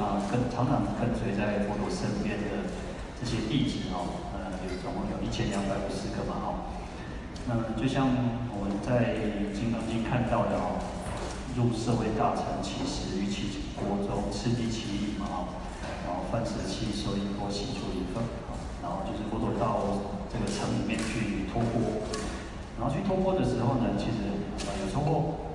啊跟常常跟随在佛陀身边的这些弟子哦，呃，有总共有一千两百五十个嘛哦。那就像我们在《金刚经》看到的哦，入社会大城，乞食于其国中，次第其礼嘛哦，然后饭食訖受衣钵，洗足礼奉，然后就是佛陀到这个城里面去托钵，然后去托钵的时候呢，其实呃有时候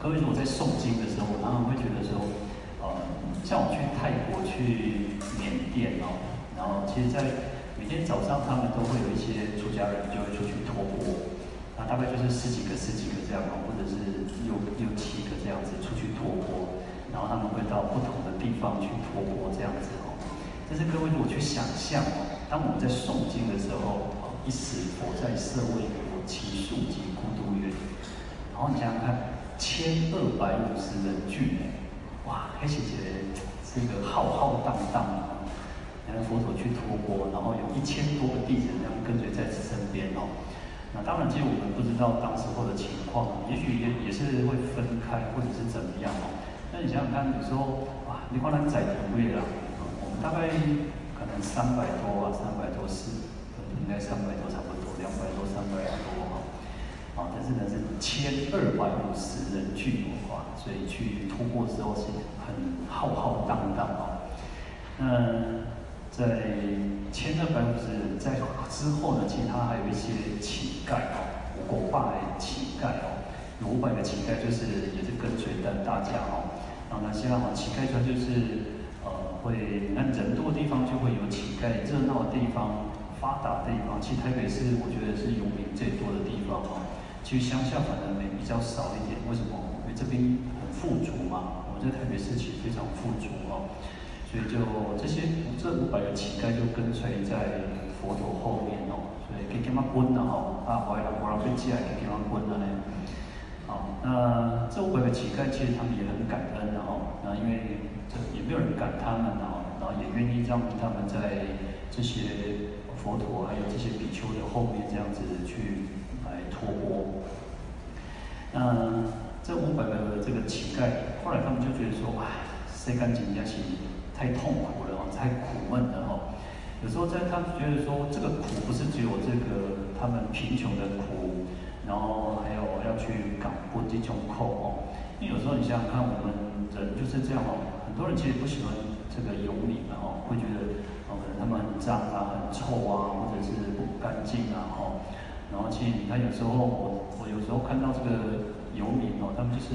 各位如果在诵经的时候，常常会觉得说。呃像我去泰国、去缅甸哦，然后其实，在每天早上，他们都会有一些出家人就会出去托钵，那大概就是十几个、十几个这样哦，或者是六六七个这样子出去托钵，然后他们会到不同的地方去托钵这样子哦。但是各位如果去想象哦，当我们在诵经的时候，一时佛在舍卫果只树给孤独园，然后你想想看，千二百五十人聚，哇，黑姐姐。这个浩浩荡荡，然后佛陀去托钵，然后有一千多个弟子这样跟随在身边哦。那当然，其实我们不知道当时候的情况，也许也也是会分开或者是怎么样哦。那你想想看，有时候哇，你光能载几位了？我们大概可能三百多啊，三百多是，应该三百多差不多，两百多、三百多哈。啊，但是呢是千二百五十人聚哇，所以去突破之后是。很浩浩荡荡哦，那在千二百五十人在之后呢，其实他还有一些乞丐哦，五百的乞丐哦，有五百个乞丐就是也是跟随的大家哦。然后呢，现在哦，乞丐团就是呃会，那人多的地方就会有乞丐，热闹的地方、发达的地方，其实台北是我觉得是游民最多的地方哦。其实乡下反而没比较少一点，为什么？因为这边很富足嘛。我在台北市其实非常富足哦，所以就这些这五百个乞丐就跟随在佛陀后面哦，所以给他们滚了哦，啊，回来我让被接来给他们滚了呢。好，那这五百个乞丐其实他们也很感恩的哦，那因为这也没有人赶他们哦，然后也愿意让他们在这些佛陀还有这些比丘的后面这样子去来托钵。那。这五百个这个乞丐，后来他们就觉得说，哎，谁干净人家是太痛苦了哦，太苦闷了哦。有时候在他们觉得说，这个苦不是只有这个他们贫穷的苦，然后还有要去赶过这种苦哦。因为有时候你想想看，我们人就是这样哦，很多人其实不喜欢这个游民的哦，会觉得哦，可能他们很脏啊、很臭啊，或者是不干净啊哦。然后其实你看，有时候我我有时候看到这个。游民哦，他们就是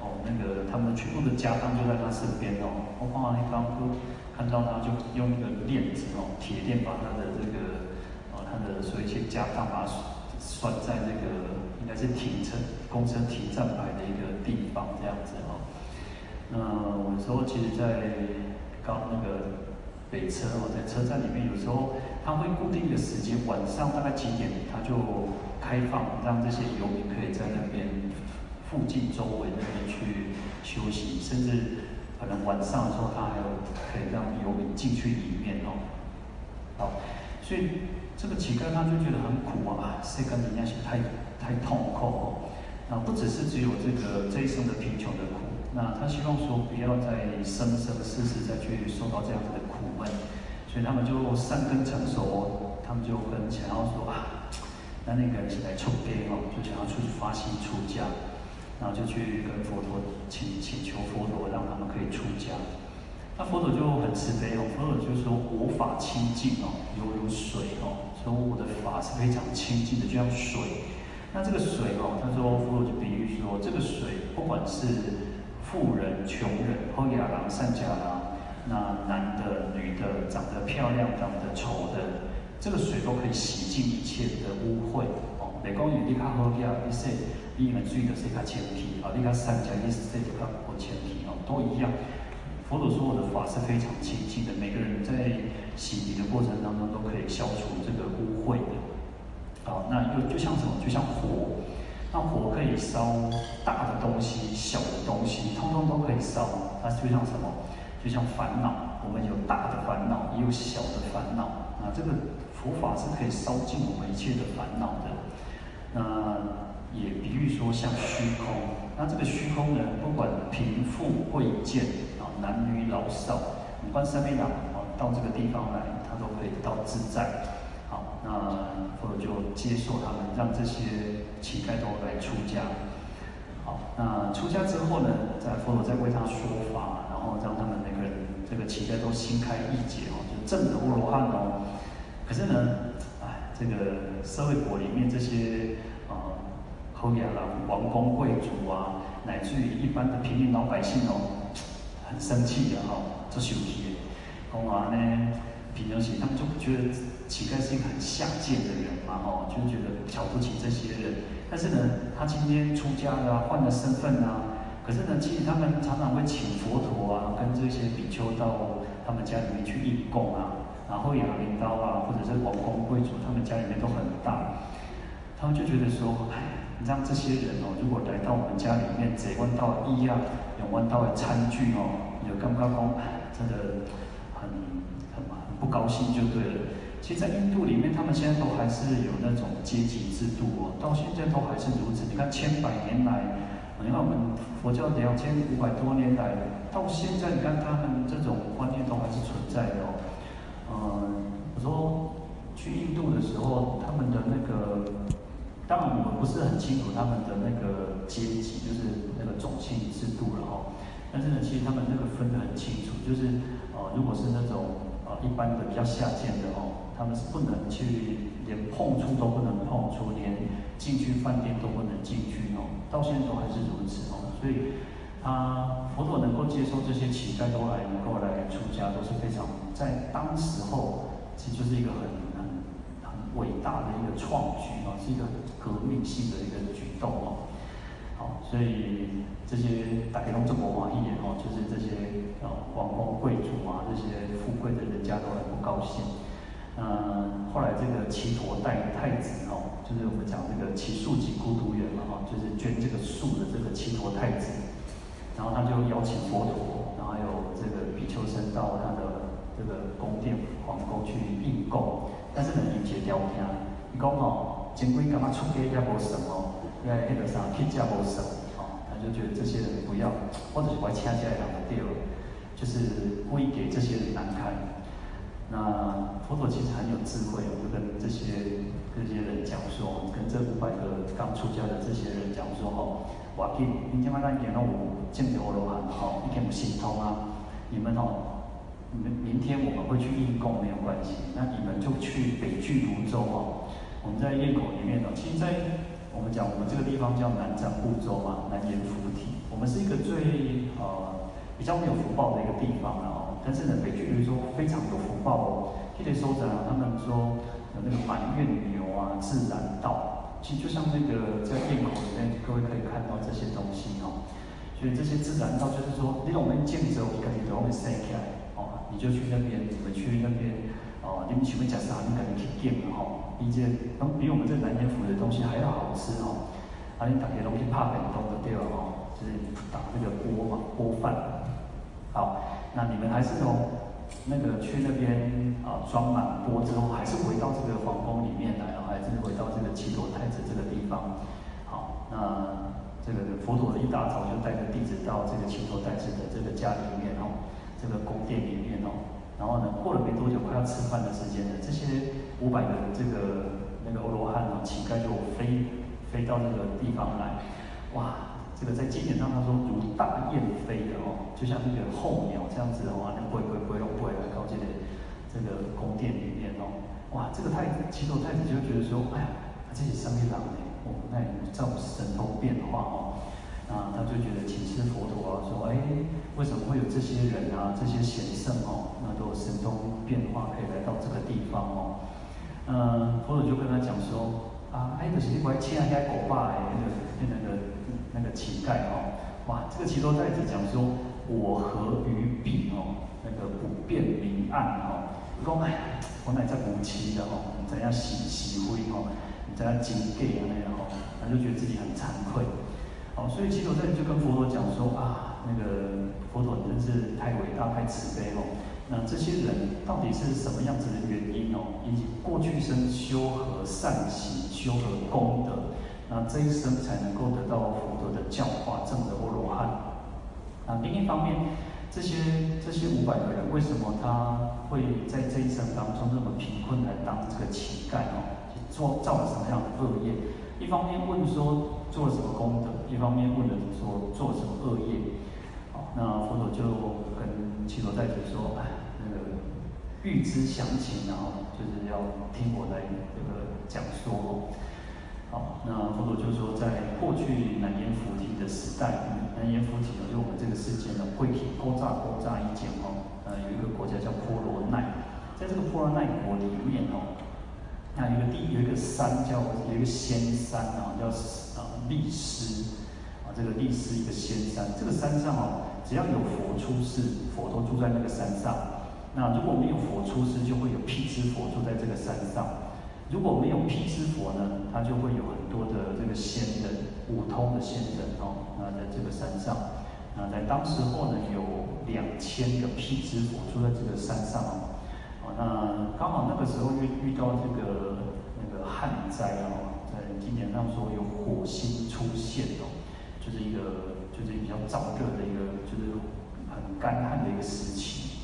哦，那个他们全部的家当就在他身边哦。我碰到一方都看到他，就用一个链子哦，铁链把他的这个哦，他的所有一些家当把它拴在那个应该是停车公车停站牌的一个地方这样子哦。那我有时候其实，在刚那个北车哦，在车站里面，有时候他会固定的时间，晚上大概几点他就开放，让这些游民可以在那边。附近周围那边去休息，甚至可能晚上的时候，他还有可以让游民进去里面哦。好，所以这个乞丐他就觉得很苦啊，这个人家是太太痛苦哦。那不只是只有这个这一生的贫穷的苦，那他希望说不要再生生世世再去受到这样子的苦闷，所以他们就三根成熟，他们就跟想要说啊，那那个人是来出家哦，就想要出去发心出家。然后就去跟佛陀请请求佛陀，让他们可以出家。那佛陀就很慈悲哦，佛陀就说：“我法清净哦，犹如水哦，说我的法是非常清净的，就像水。那这个水哦，他说佛陀就比喻说，这个水不管是富人、穷人、好亚郎、善假郎，那男的、女的，长得漂亮、长得丑的，这个水都可以洗净一切哦。每公里你看好亚，你说。”你们注意的是一个前提啊，你看三加一是这个或前提哦，都一样。佛陀说我的法是非常清净的，每个人在洗涤的过程当中都可以消除这个污秽的。好，那又就像什么？就像火。那火可以烧大的东西、小的东西，通通都可以烧。它就像什么？就像烦恼，我们有大的烦恼，也有小的烦恼。那这个佛法是可以烧尽我们一切的烦恼的。那也比喻说像虚空。那这个虚空呢，不管贫富贵贱啊，男女老少，不管三昧党啊，到这个地方来，他都可以到自在。好那佛陀就接受他们，让这些乞丐都来出家。好，那出家之后呢，在佛陀再为他说法，然后让他们每个人这个乞丐都心开意解哦，就证得阿罗汉哦。可是呢，这个社会国里面这些啊，侯亚郎、王公贵族啊，乃至于一般的平民老百姓哦，很生气的哈，这生气的，讲话呢，平常时他们就觉得。乞丐是一个很下贱的人嘛，吼，就觉得瞧不起这些人。但是呢，他今天出家了，换了身份啊。可是呢，其实他们常常会请佛陀啊，跟这些比丘到他们家里面去应供啊。然后亚铃刀啊，或者是王公贵族，他们家里面都很大。他们就觉得说，哎，你让这些人哦，如果来到我们家里面，贼弯道一样，用弯刀的餐具哦，有刚刚讲，真的很很很不高兴，就对了。其实，在印度里面，他们现在都还是有那种阶级制度哦，到现在都还是如此。你看，千百年来，你看我们佛教两千五百多年来，到现在，你看他们这种观念都还是存在的哦。说去印度的时候，他们的那个，当然我们不是很清楚他们的那个阶级，就是那个种姓制度了哦。但是呢，其实他们那个分得很清楚，就是呃，如果是那种呃一般的比较下贱的哦。他们是不能去，连碰触都不能碰触，连进去饭店都不能进去哦。到现在都还是如此哦。所以，他佛陀能够接受这些乞丐都来能够来出家，都是非常在当时候，其实就是一个很很很伟大的一个创举哦，是一个革命性的一个举动哦。好，所以这些大家拢这么满意哦，就是这些呃王公贵族啊，这些富贵的人家都很不高兴。嗯，后来这个只陀代太子哦，就是我们讲这个只树给孤独园嘛哈，就是捐这个树的这个只陀太子，然后他就邀请佛陀，然后还有这个比丘僧到他的这个宫殿皇宫去应供，但是呢，有些条件，你讲哦，前规感觉出家也无什么，因为那个啥乞家无什么，哦，他就觉得这些人不要，或者是把掐起来两个掉，就是故意给这些人难堪。那佛陀其实很有智慧，我就跟这些这些人讲说，跟这五百个刚出家的这些人讲说，吼，我给明天晚上点到我见到阿罗汉，吼，一点不心痛啊。你们哦，明明天我们会去应供，没有关系。那你们就去北俱芦洲哦。我们在堰口里面哦，其实在我们讲我们这个地方叫南瞻部洲嘛，南阎浮体，我们是一个最呃比较没有福报的一个地方哦。但是呢，北俱芦洲非常有福报哦。记得收长他们说有那个满愿牛啊，自然道，其实就像那个在堰口里面，各位可以看到这些东西哦。所以这些自然道就是说，你我们见着一个你都会生起来，你就去那边，你们去那边哦，你们请问讲啥？你赶紧去见哦，并且比我们这南阎浮的东西还要好吃哦。啊，你打开东西怕冷冻的掉？哦，就是打那个锅嘛，锅饭，好。那你们还是从那个去那边啊装满锅之后，还是回到这个皇宫里面来，还是回到这个只陀太子这个地方。好，那这个佛陀一大早就带着弟子到这个只陀太子的这个家里面，这个宫殿里面哦。然后呢，过了没多久，快要吃饭的时间了，这些五百个这个那个欧罗汉啊，乞丐就飞飞到那个地方来，哇！这个在经典上他说如大雁飞的哦，就像那个候鸟这样子的话，那飞飞飞都飞来到这个这个宫殿里面哦，哇，这个太子只陀太子就觉得说，哎呀，这是什么人呢？哦，那这种神通变化哦，啊，他就觉得请示佛陀啊，说，哎，为什么会有这些人啊，这些贤圣哦，那都有神通变化可以来到这个地方哦？嗯，佛陀就跟他讲说，啊，哎，就是你不要欠人家狗爸哎，那个那个。那个乞丐哦，哇，这个只陀太子讲说，我何于彼哦，那个不辨明暗哦，讲哎，我乃在无期的哦，怎样洗洗灰哦，在那警戒啊那样哦，他就觉得自己很惭愧。所以其实我在就跟佛陀讲说啊，那个佛陀你真是太伟大、太慈悲哦。那这些人到底是什么样子的原因哦？以及过去生修和善行、修和功德，那这一生才能够得到佛陀的教化，证得阿罗汉。那另一方面，这些这些五百个人为什么他会在这一生当中那么贫困来当这个乞丐哦？做造了什么样的恶业？一方面问说。做了什么功德？一方面问了说做了什么恶业？好，那佛陀就跟只陀代子说：“哎，那个欲知详情，然后就是要听我来这个讲说。”好，那佛陀就说，在过去南阎浮提的时代，南阎浮提呢，就我们这个世界呢，会体勾扎勾扎一间哦，呃，有一个国家叫波罗奈，在这个波罗奈国里面哦，那有个地，有一个山叫有一个仙山啊，叫。利施啊，这个利施一个仙山，这个山上哦，只要有佛出世，佛都住在那个山上。那如果没有佛出世，就会有辟支佛住在这个山上。如果没有辟支佛呢，他就会有很多的这个仙人，五通的仙人哦，那在这个山上。那在当时候呢，有两千个辟支佛住在这个山上哦。那刚好那个时候遇遇到这个那个旱灾哦。在经典上说有火星出现哦，就是一个就是比较燥热的一个，就是很干旱的一个时期。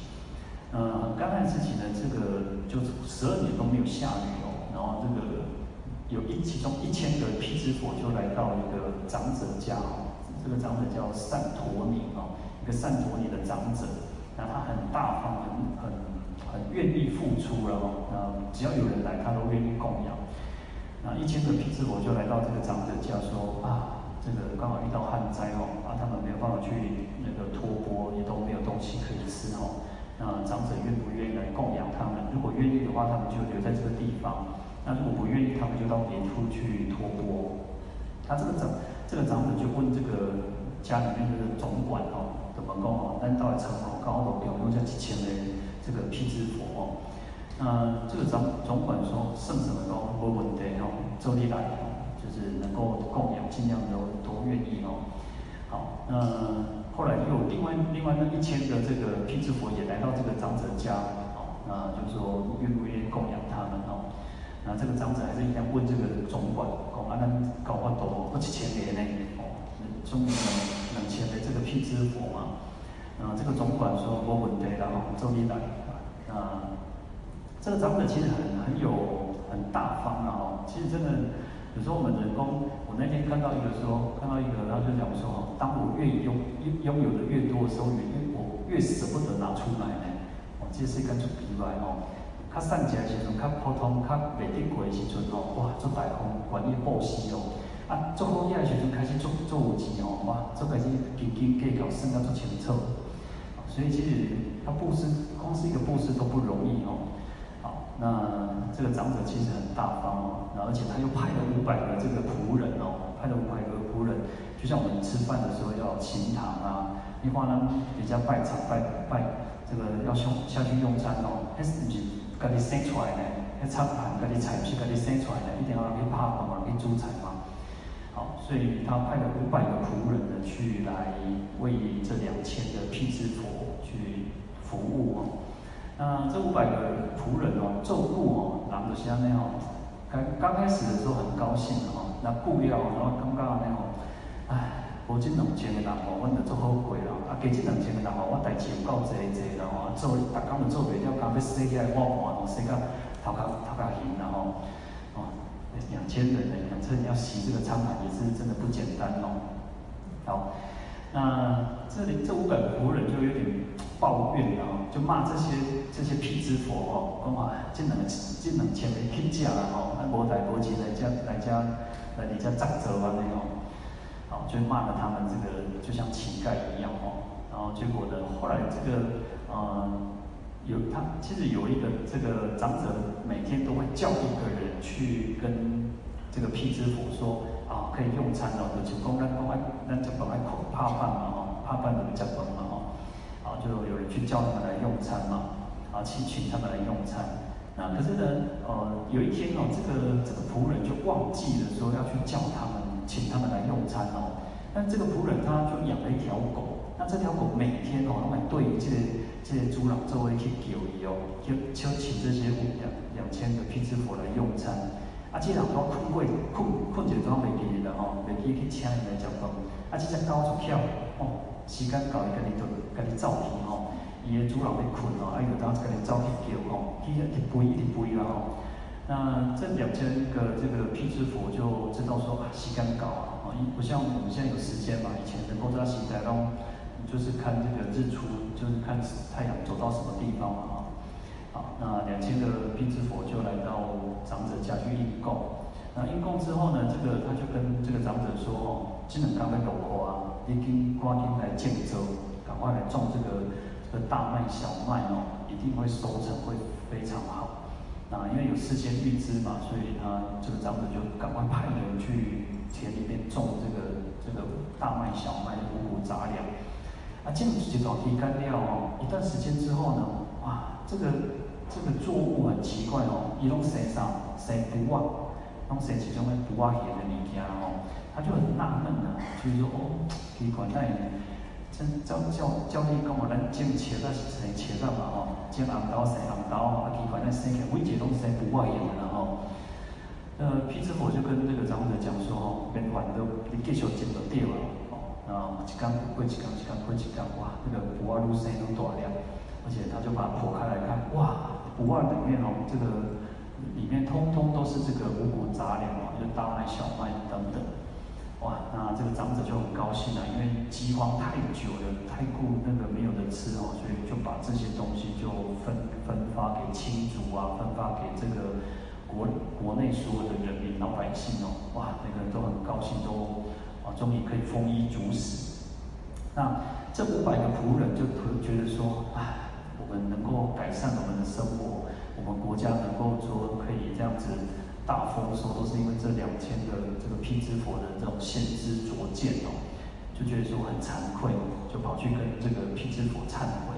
呃，很干旱时期呢，这个就十二年都没有下雨哦。然后这个有一其中一千个辟支佛就来到一个长者家哦，这个长者叫善陀尼哦，一个善陀尼的长者，那他很大方，很很愿意付出了哦。那只要有人来，他都愿意供养。那一千个辟支佛就来到这个长者家，说啊，这个刚好遇到旱灾哦，啊，他们没有办法去那个托钵，也都没有东西可以吃哦。那长者愿不愿意来供养他们？如果愿意的话，他们就留在这个地方；那如果不愿意，他们就到别处去托钵。他这个长这个长者就问这个家里面的总管哦，的门工哦，但到了城口刚好有留下几千人这个辟支佛哦。那这个总总管说，剩什么都没问题哦，周礼来哦，就是能够供养，尽量都都愿意哦。好，那后来又有另外另外那一千个这个辟支佛也来到这个长者家哦，那就是说愿不愿意供养他们哦。那这个长者还是一样问这个总管，讲啊，咱搞法多不几千年呢？哦，中两两千的这个辟支佛嘛。那，这个总管说没问题，然后周礼来啊。这个长者其实很很有很大方啊！哦，其实真的，有时候我们人工，我那天看到一个说，看到一个，然后就讲说哦，当我越拥拥拥有的越多的时候，越我越舍不得拿出来呢。哦，这是一个就例外哦。较善财的时阵，较普通，较未得过的时阵哦，哇，做大方，愿意布施哦。啊，做好嘢的时阵开始做做有钱哦，哇，做开始斤斤计较，算得做清楚。所以其实他布施，光是一个布施都不容易哦。好那这个长者其实很大方哦，然后而且他又派了五百个这个仆人哦，派了五百个仆人，就像我们吃饭的时候要请堂啊，一般呢人家拜场拜拜这个要下下去用餐哦，还是不是家己生出来呢，那餐盘家己菜不是家己生出来呢，一定要去拍饭嘛，去煮菜嘛。好，所以他派了五百个仆人呢，去来为这两千个辟支佛服务哦。那这五百个仆人哦，走路哦，然后就像那样，刚刚开始的时候很高兴哦，那布料，然后刚刚那样，哎，无这两千个人哦，阮就做好过了，啊，加这两千个人哦，我代志有够济济了哦，做，大家都做袂了，刚要洗起来我换哦，洗到头壳头壳晕了哦，哦，两千人呢，反正要洗这个餐盘也是真的不简单哦，好。那这里这五百个仆人就有点抱怨啊，就骂这些这些皮支佛哦，讲啊，这两这两千个乞食啦吼，那无代无志来家来家来你家造作啊那种，好，就骂了他们这个就像乞丐一样哦，然后结果呢，后来这个呃有他其实有一个这个长者每天都会叫一个人去跟这个皮支佛说。啊，可以用餐了，就请公，咱讲爱，咱就讲爱口怕饭嘛吼，怕饭就不吃饭嘛，就有人去叫他们来用餐嘛，啊，去请他们来用餐。那可是呢，呃，有一天哦，这个这个仆人就忘记了说要去叫他们，请他们来用餐哦。那这个仆人他就养了一条狗，那这条狗每天哦，都会对这个这些主人周围去叫伊哦，就就请这些两两千个辟支佛来用餐。啊，这人都困过，困困一桩未记了吼，未记去请伊来食饭。啊，这只狗就巧哦，时间到伊家己就家己走去吼。伊的主人在困哦，啊，伊就当时跟伊走去叫吼，伊一直吠一直吠啦吼。那这两千个这个辟支佛就知道说啊，时间到啊，哦，不像我们现在有时间嘛，以前的古早时代拢就是看这个日出，就是看太阳走到什么地方嘛，哈。好，那两千个辟支佛就来到长者家去应供。那应供之后呢，这个他就跟这个长者说哦，只能刚刚落雨啊，已经赶紧来建州，赶快来种这个。这个大麦、小麦哦，一定会收成会非常好。那因为有事先预知嘛，所以他这个长者就赶快派人去田里面种这个这个大麦、小麦、五谷杂粮。啊，这样子就搞地干掉哦。一段时间之后呢，哇，这个这个作物很奇怪哦，一拢生啥生不旺，拢生其中的不旺叶的物件哦，他就很纳闷呢，就是说哦，奇怪那。像照照照你讲我，咱种茄子是生茄子嘛吼，种红豆生红豆，啊奇怪咱生起每一个拢生不外样的吼。呃，辟支佛就跟那个长者讲说吼，免烦恼，你继续种就对了吼。啊，一缸过一天，一缸过一缸，哇，那个不外愈生愈大量，而且他就把它剖开来看，哇，不外里面哦，这个里面通通都是这个五谷杂粮哦，就大麦、小麦等等。哇，那这个长者就很高兴了，因为饥荒太久了，太过那个没有的吃哦，所以就把这些东西就分分发给亲族啊，分发给这个国国内所有的人民老百姓哦。哇，每个都很高兴，都啊终于可以丰衣足食。那这五百个仆人就觉得说，啊，我们能够改善我们的生活，我们国家能够说可以这样子。大丰收都是因为这两千个这个辟支佛的这种先知灼见哦，就觉得说很惭愧，就跑去跟这个辟支佛忏悔，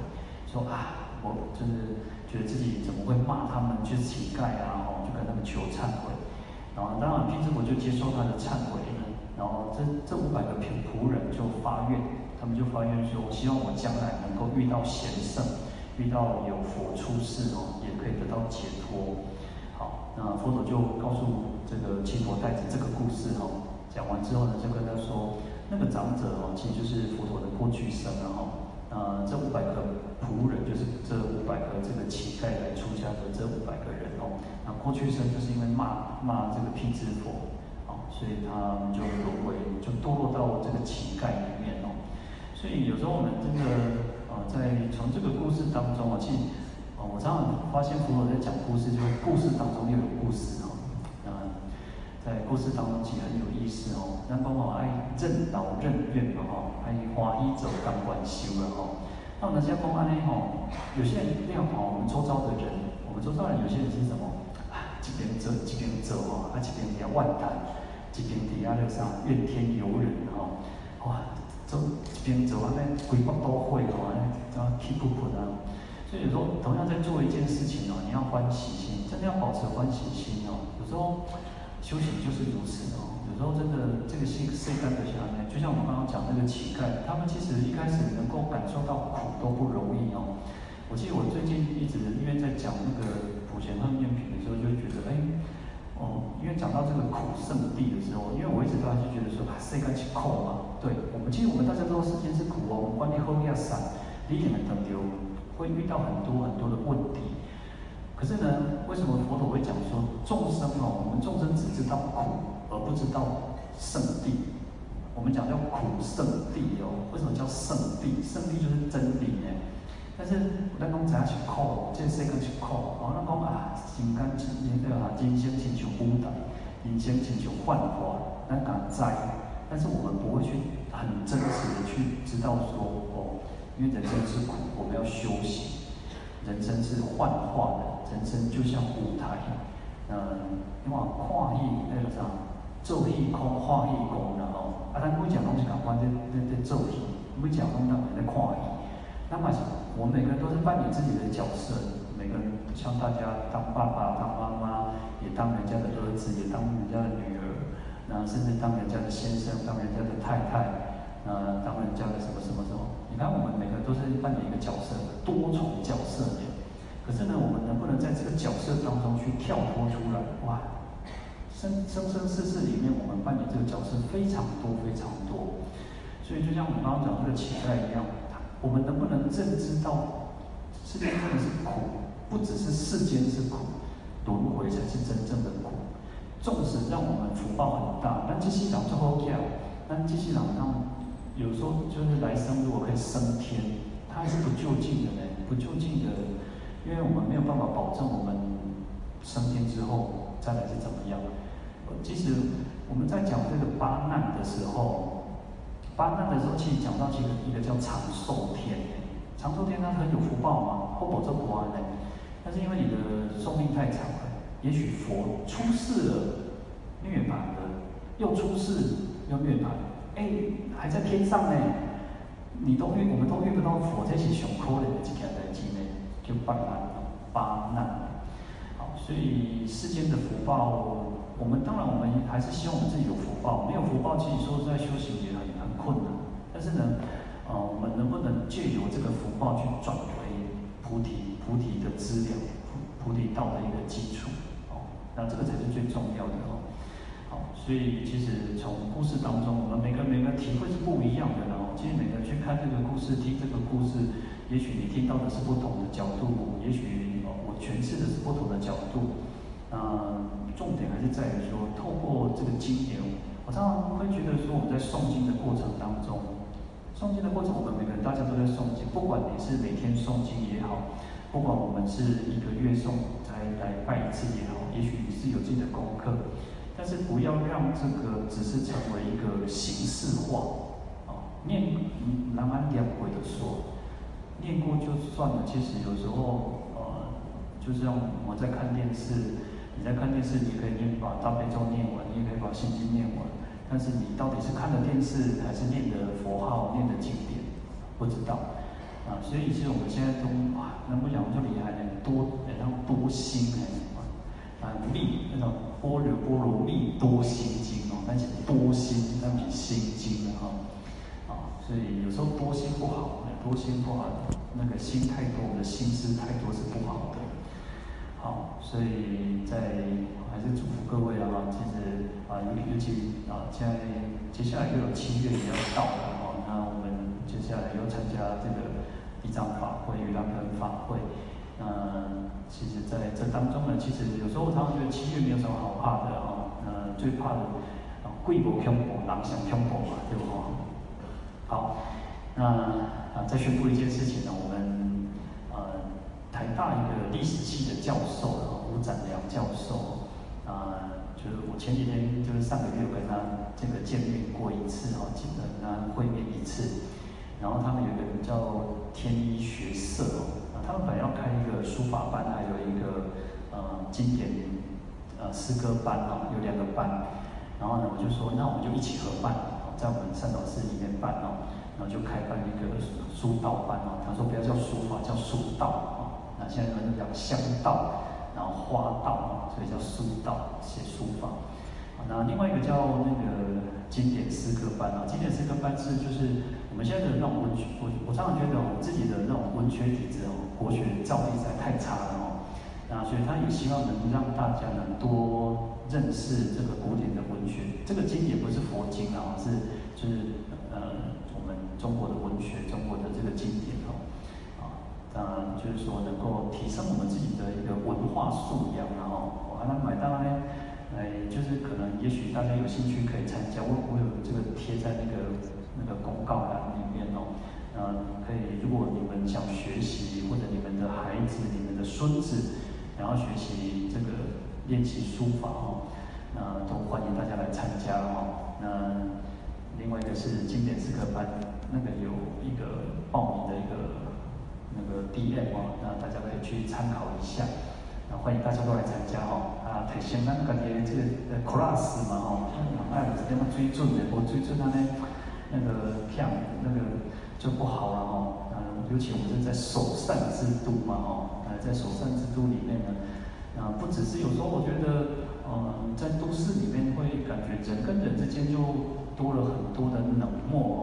说啊，我就是觉得自己怎么会骂他们就是乞丐啊，哦，就跟他们求忏悔。然后当然辟支佛就接受他的忏悔了，然后这这五百个仆仆人就发愿，他们就发愿说，希望我将来能够遇到贤圣，遇到有佛出世哦，也可以得到解脱。那佛陀就告诉这个只陀太子这个故事哦，讲完之后呢，就跟他说，那个长者哦，其实就是佛陀的过去生然后，呃，这五百个仆人就是这五百个这个乞丐来出家的这五百个人哦，那过去生就是因为骂骂这个辟支佛，哦，所以他们就沦为就堕落到这个乞丐里面哦，所以有时候我们真的呃，在从这个故事当中啊，其实。我常常发现佛陀在讲故事，就是故事当中又有故事哦。嗯，在故事当中其实很有意思哦。那包括爱任劳任怨嘛哈，爱花衣走当管修了哈。那我们现在公安呢哈，有些人要跑我们周遭的人，我们周遭人有些人是什么？啊，这边走，这边走啊，啊这边也万谈，这边底下就啥怨天尤人哈。哇，走这边走啊，那鬼怪都会哦，那啊气噗噗的。所以有时候同样在做一件事情哦，你要欢喜心，真的要保持欢喜心哦。有时候修行就是如此哦。有时候真的这个心世间的下来，就像我们刚刚讲那个乞丐，他们其实一开始能够感受到苦都不容易哦。我记得我最近一直因为在讲那个普贤和愿品的时候，就觉得哎哦，因为讲到这个苦圣地的时候，因为我一直都还是觉得说啊，世间是苦嘛。对，我们其实我们大家都知道世间是苦哦，我们观念后面要散，理解们等丢。会遇到很多很多的问题，可是呢，为什么佛陀会讲说众生哦，我们众生只知道苦而不知道圣谛？我们讲叫苦圣谛哦，为什么叫圣谛？圣谛就是真理呢。但是我在讲怎样去苦，这是一个去苦。然后讲啊，心甘情愿对吧？人生亲像舞台，人生亲像幻化，咱敢在，但是我们不会去很真实的去知道说哦。因为人生是苦，我们要修行。人生是幻化的，人生就像舞台。嗯，因为化艺那个啥，做戏空，化艺空，然后啊，咱每讲东西讲关在在在做戏，每讲东西讲在看戏。那么，我们每个人都是扮演自己的角色，每个人像大家当爸爸、当妈妈，也当人家的儿子，也当人家的女儿，那甚至当人家的先生、当人家的太太，那当人家的什么什么什么。你看，我们每个都是扮演一个角色，多重角色的。可是呢，我们能不能在这个角色当中去跳脱出来？哇，生生生世世里面，我们扮演这个角色非常多，非常多。所以，就像我们刚刚讲这个乞丐一样，我们能不能认知到世间真的是苦，不只是世间是苦，轮回才是真正的苦。纵使让我们福报很大，但这些人做好教，但这些人他有时候就是来生，如果可以升天，他还是不就近的呢，不就近的，因为我们没有办法保证我们升天之后再来是怎么样。其实我们在讲这个八难的时候。八难的时候，其实讲到其实一个叫长寿天，长寿天他很有福报嘛，后保这不安呢。但是因为你的寿命太长了，也许佛出世了，涅槃了，又出世又涅槃，哎，还在天上呢，你都遇，我们都遇不到佛，这是上苦的一件代志呢，就八难，八难。好，所以世间的福报，我们当然我们还是希望我们自己有福报，没有福报，其实说在修行也很。困难，但是呢，呃，我们能不能借由这个福报去转为菩提、菩提的资粮、菩提道的一个基础？哦，那这个才是最重要的哦。好，所以其实从故事当中，我们每个每个体会是不一样的然后。其实每个去看这个故事、听这个故事，也许你听到的是不同的角度，也许哦，我诠释的是不同的角度。那，重点还是在于说，透过这个经典。我常常会觉得说，我们在诵经的过程当中，诵经的过程，我们每个人大家都在诵经，不管你是每天诵经也好，不管我们是一个月诵才来拜一次也好，也许你是有自己的功课，但是不要让这个只是成为一个形式化啊，念南安两回的说，念过就算了。其实有时候呃，就是让我在看电视，你在看电视，你可以念把大悲咒念完，你也可以把心经念完。但是你到底是看的电视，还是念的佛号、念的经典，不知道啊。所以其实我们现在都啊，那不讲就厉害了，多然后多心哎，啊密那种般若波罗蜜多心经哦，但是多心那比心经哈啊。所以有时候多心不好，多心不好，那个心太多，我们的心思太多是不好的。好，所以在还是祝福各位啊，其实啊，尤尤其啊，现在接下来又有七月也要到了哦，那我们接下来又参加这个地藏法会、盂兰盆法会，那其实在这当中呢，其实有时候我常常觉得七月没有什么好怕的哦，呃最怕的啊，贵不恐怖，人想恐怖嘛，对不？好，那啊，再宣布一件事情呢，我们呃。台大一个历史系的教授，吴展良教授，啊、呃，就是我前几天就是上个月跟他这个见面过一次哈，基本上会面一次。然后他们有一个叫天一学社哦他们本来要开一个书法班，还有一个呃经典呃诗歌班哦，有两个班。然后呢，我就说那我们就一起合办，在我们三岛寺里面办哦，然后就开办一个书道班哦。他说不要叫书法，叫书道。那现在可能讲香道，然后花道，所以叫书道，写书法。那另外一个叫那个经典诗歌班啊，经典诗歌班是就是我们现在的那种文学，我我常常觉得我自己的那种文学底子哦，国学造诣实在太差了哦。那所以他也希望能让大家能多认识这个古典的文学。这个经典不是佛经啊，是就是呃我们中国的文学，中国的这个经典哦。嗯，就是说能够提升我们自己的一个文化素养，然后我还能买到呢，哎，就是可能也许大家有兴趣可以参加，我我有这个贴在那个那个公告栏里面哦，嗯，可以，如果你们想学习，或者你们的孩子、你们的孙子想要学习这个练习书法哦，那都欢迎大家来参加哦。那另外一个是经典诗歌班，那个有一个报名的一个。那个 DM 哦，那大家可以去参考一下，那欢迎大家都来参加哦。啊，提升咱家己这个 class 嘛吼，哎，有什么水准的，我水准他呢，那个像那个就不好了哦。嗯，尤其我们是在首善之都嘛哦，呃，在首善之都里面呢，啊，不只是有时候我觉得，嗯，在都市里面会感觉人跟人之间就多了很多的冷漠哦。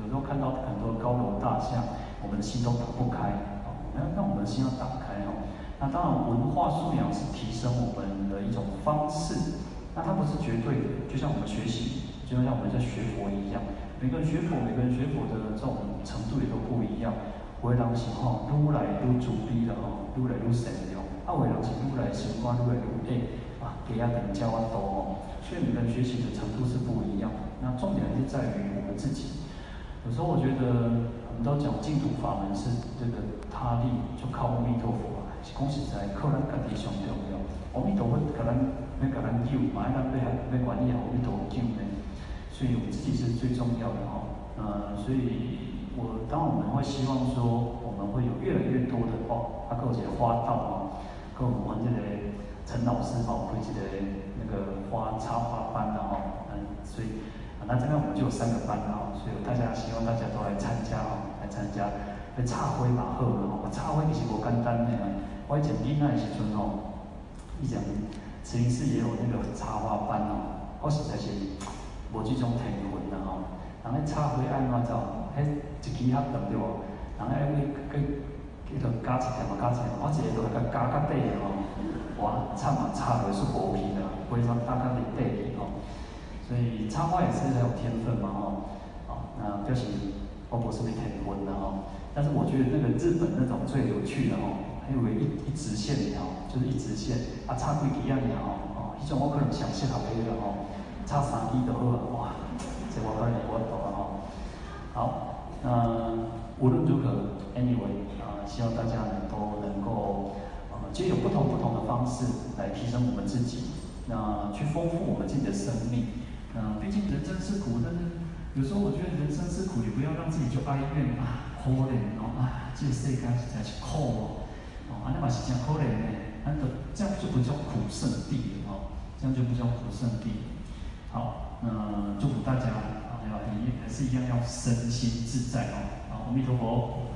有时候看到很多高楼大厦，我们的心都打不开哦。那那我们的心要打开哦。那当然，文化素养是提升我们的一种方式。那它不是绝对的，就像我们学习，就像我们在学佛一样。每个人学佛，每个人学佛的这种程度也都不一样。有的人是吼，愈来愈自卑了吼，愈来愈善良；啊，有的人是愈来心肝愈来愈窄，啊，给啊等教啊多哦。所以每个人学习的程度是不一样。那重点还是在于我们自己。有时候我觉得，我们都讲净土法门是这个他力，就靠阿弥陀佛。啊。恭喜在，靠咱家己上重要。阿弥陀佛，可能要甲咱救，嘛，咱要要管理好阿弥陀佛救呢。所以我自己是最重要的哦。呃，所以我当我们会希望说，我们会有越来越多的哦，啊，各个花道哦，跟我们这个陈老师哦，开这个那个花插花班的哦，嗯，所以，那这边我们就有三个班哦，所以大家希望大家都来参加哦，来参加，来插花嘛好哦，插花其实无简单的。我以前囡仔的时阵吼，以前慈云寺也有那个插花班哦，我实在是无这种天分的吼。人咧插花爱怎走？迄一支盒对不？人咧去去去着加一点嘛，加一点，我一个都甲加到底吼。哇，插嘛插的是薄皮的，非常大颗的底皮吼。所以插花也是很有天分嘛吼。啊，那就是我不是没天分的吼。但是我觉得那个日本那种最有趣的吼。还有一一直线条，就是一直线，啊，插几支啊尔吼，哦，迄种我可能想适合的了吼，差三支就好了，哇，这我可能我懂了吼。好，那无论如何，anyway，啊，希望大家呢都能够，啊，借有不同不同的方式来提升我们自己，那去丰富我们自己的生命。那毕竟人生是苦，但是有时候我觉得人生是苦，你不要让自己就哀怨啊，可怜哦，啊，这个世界实在是苦哦。哦，安尼嘛是真可怜的，安个这样就不叫苦圣地了哦，这样就不叫苦圣地。好，那祝福大家，还有你还是一样要身心自在哦。好，阿弥陀佛。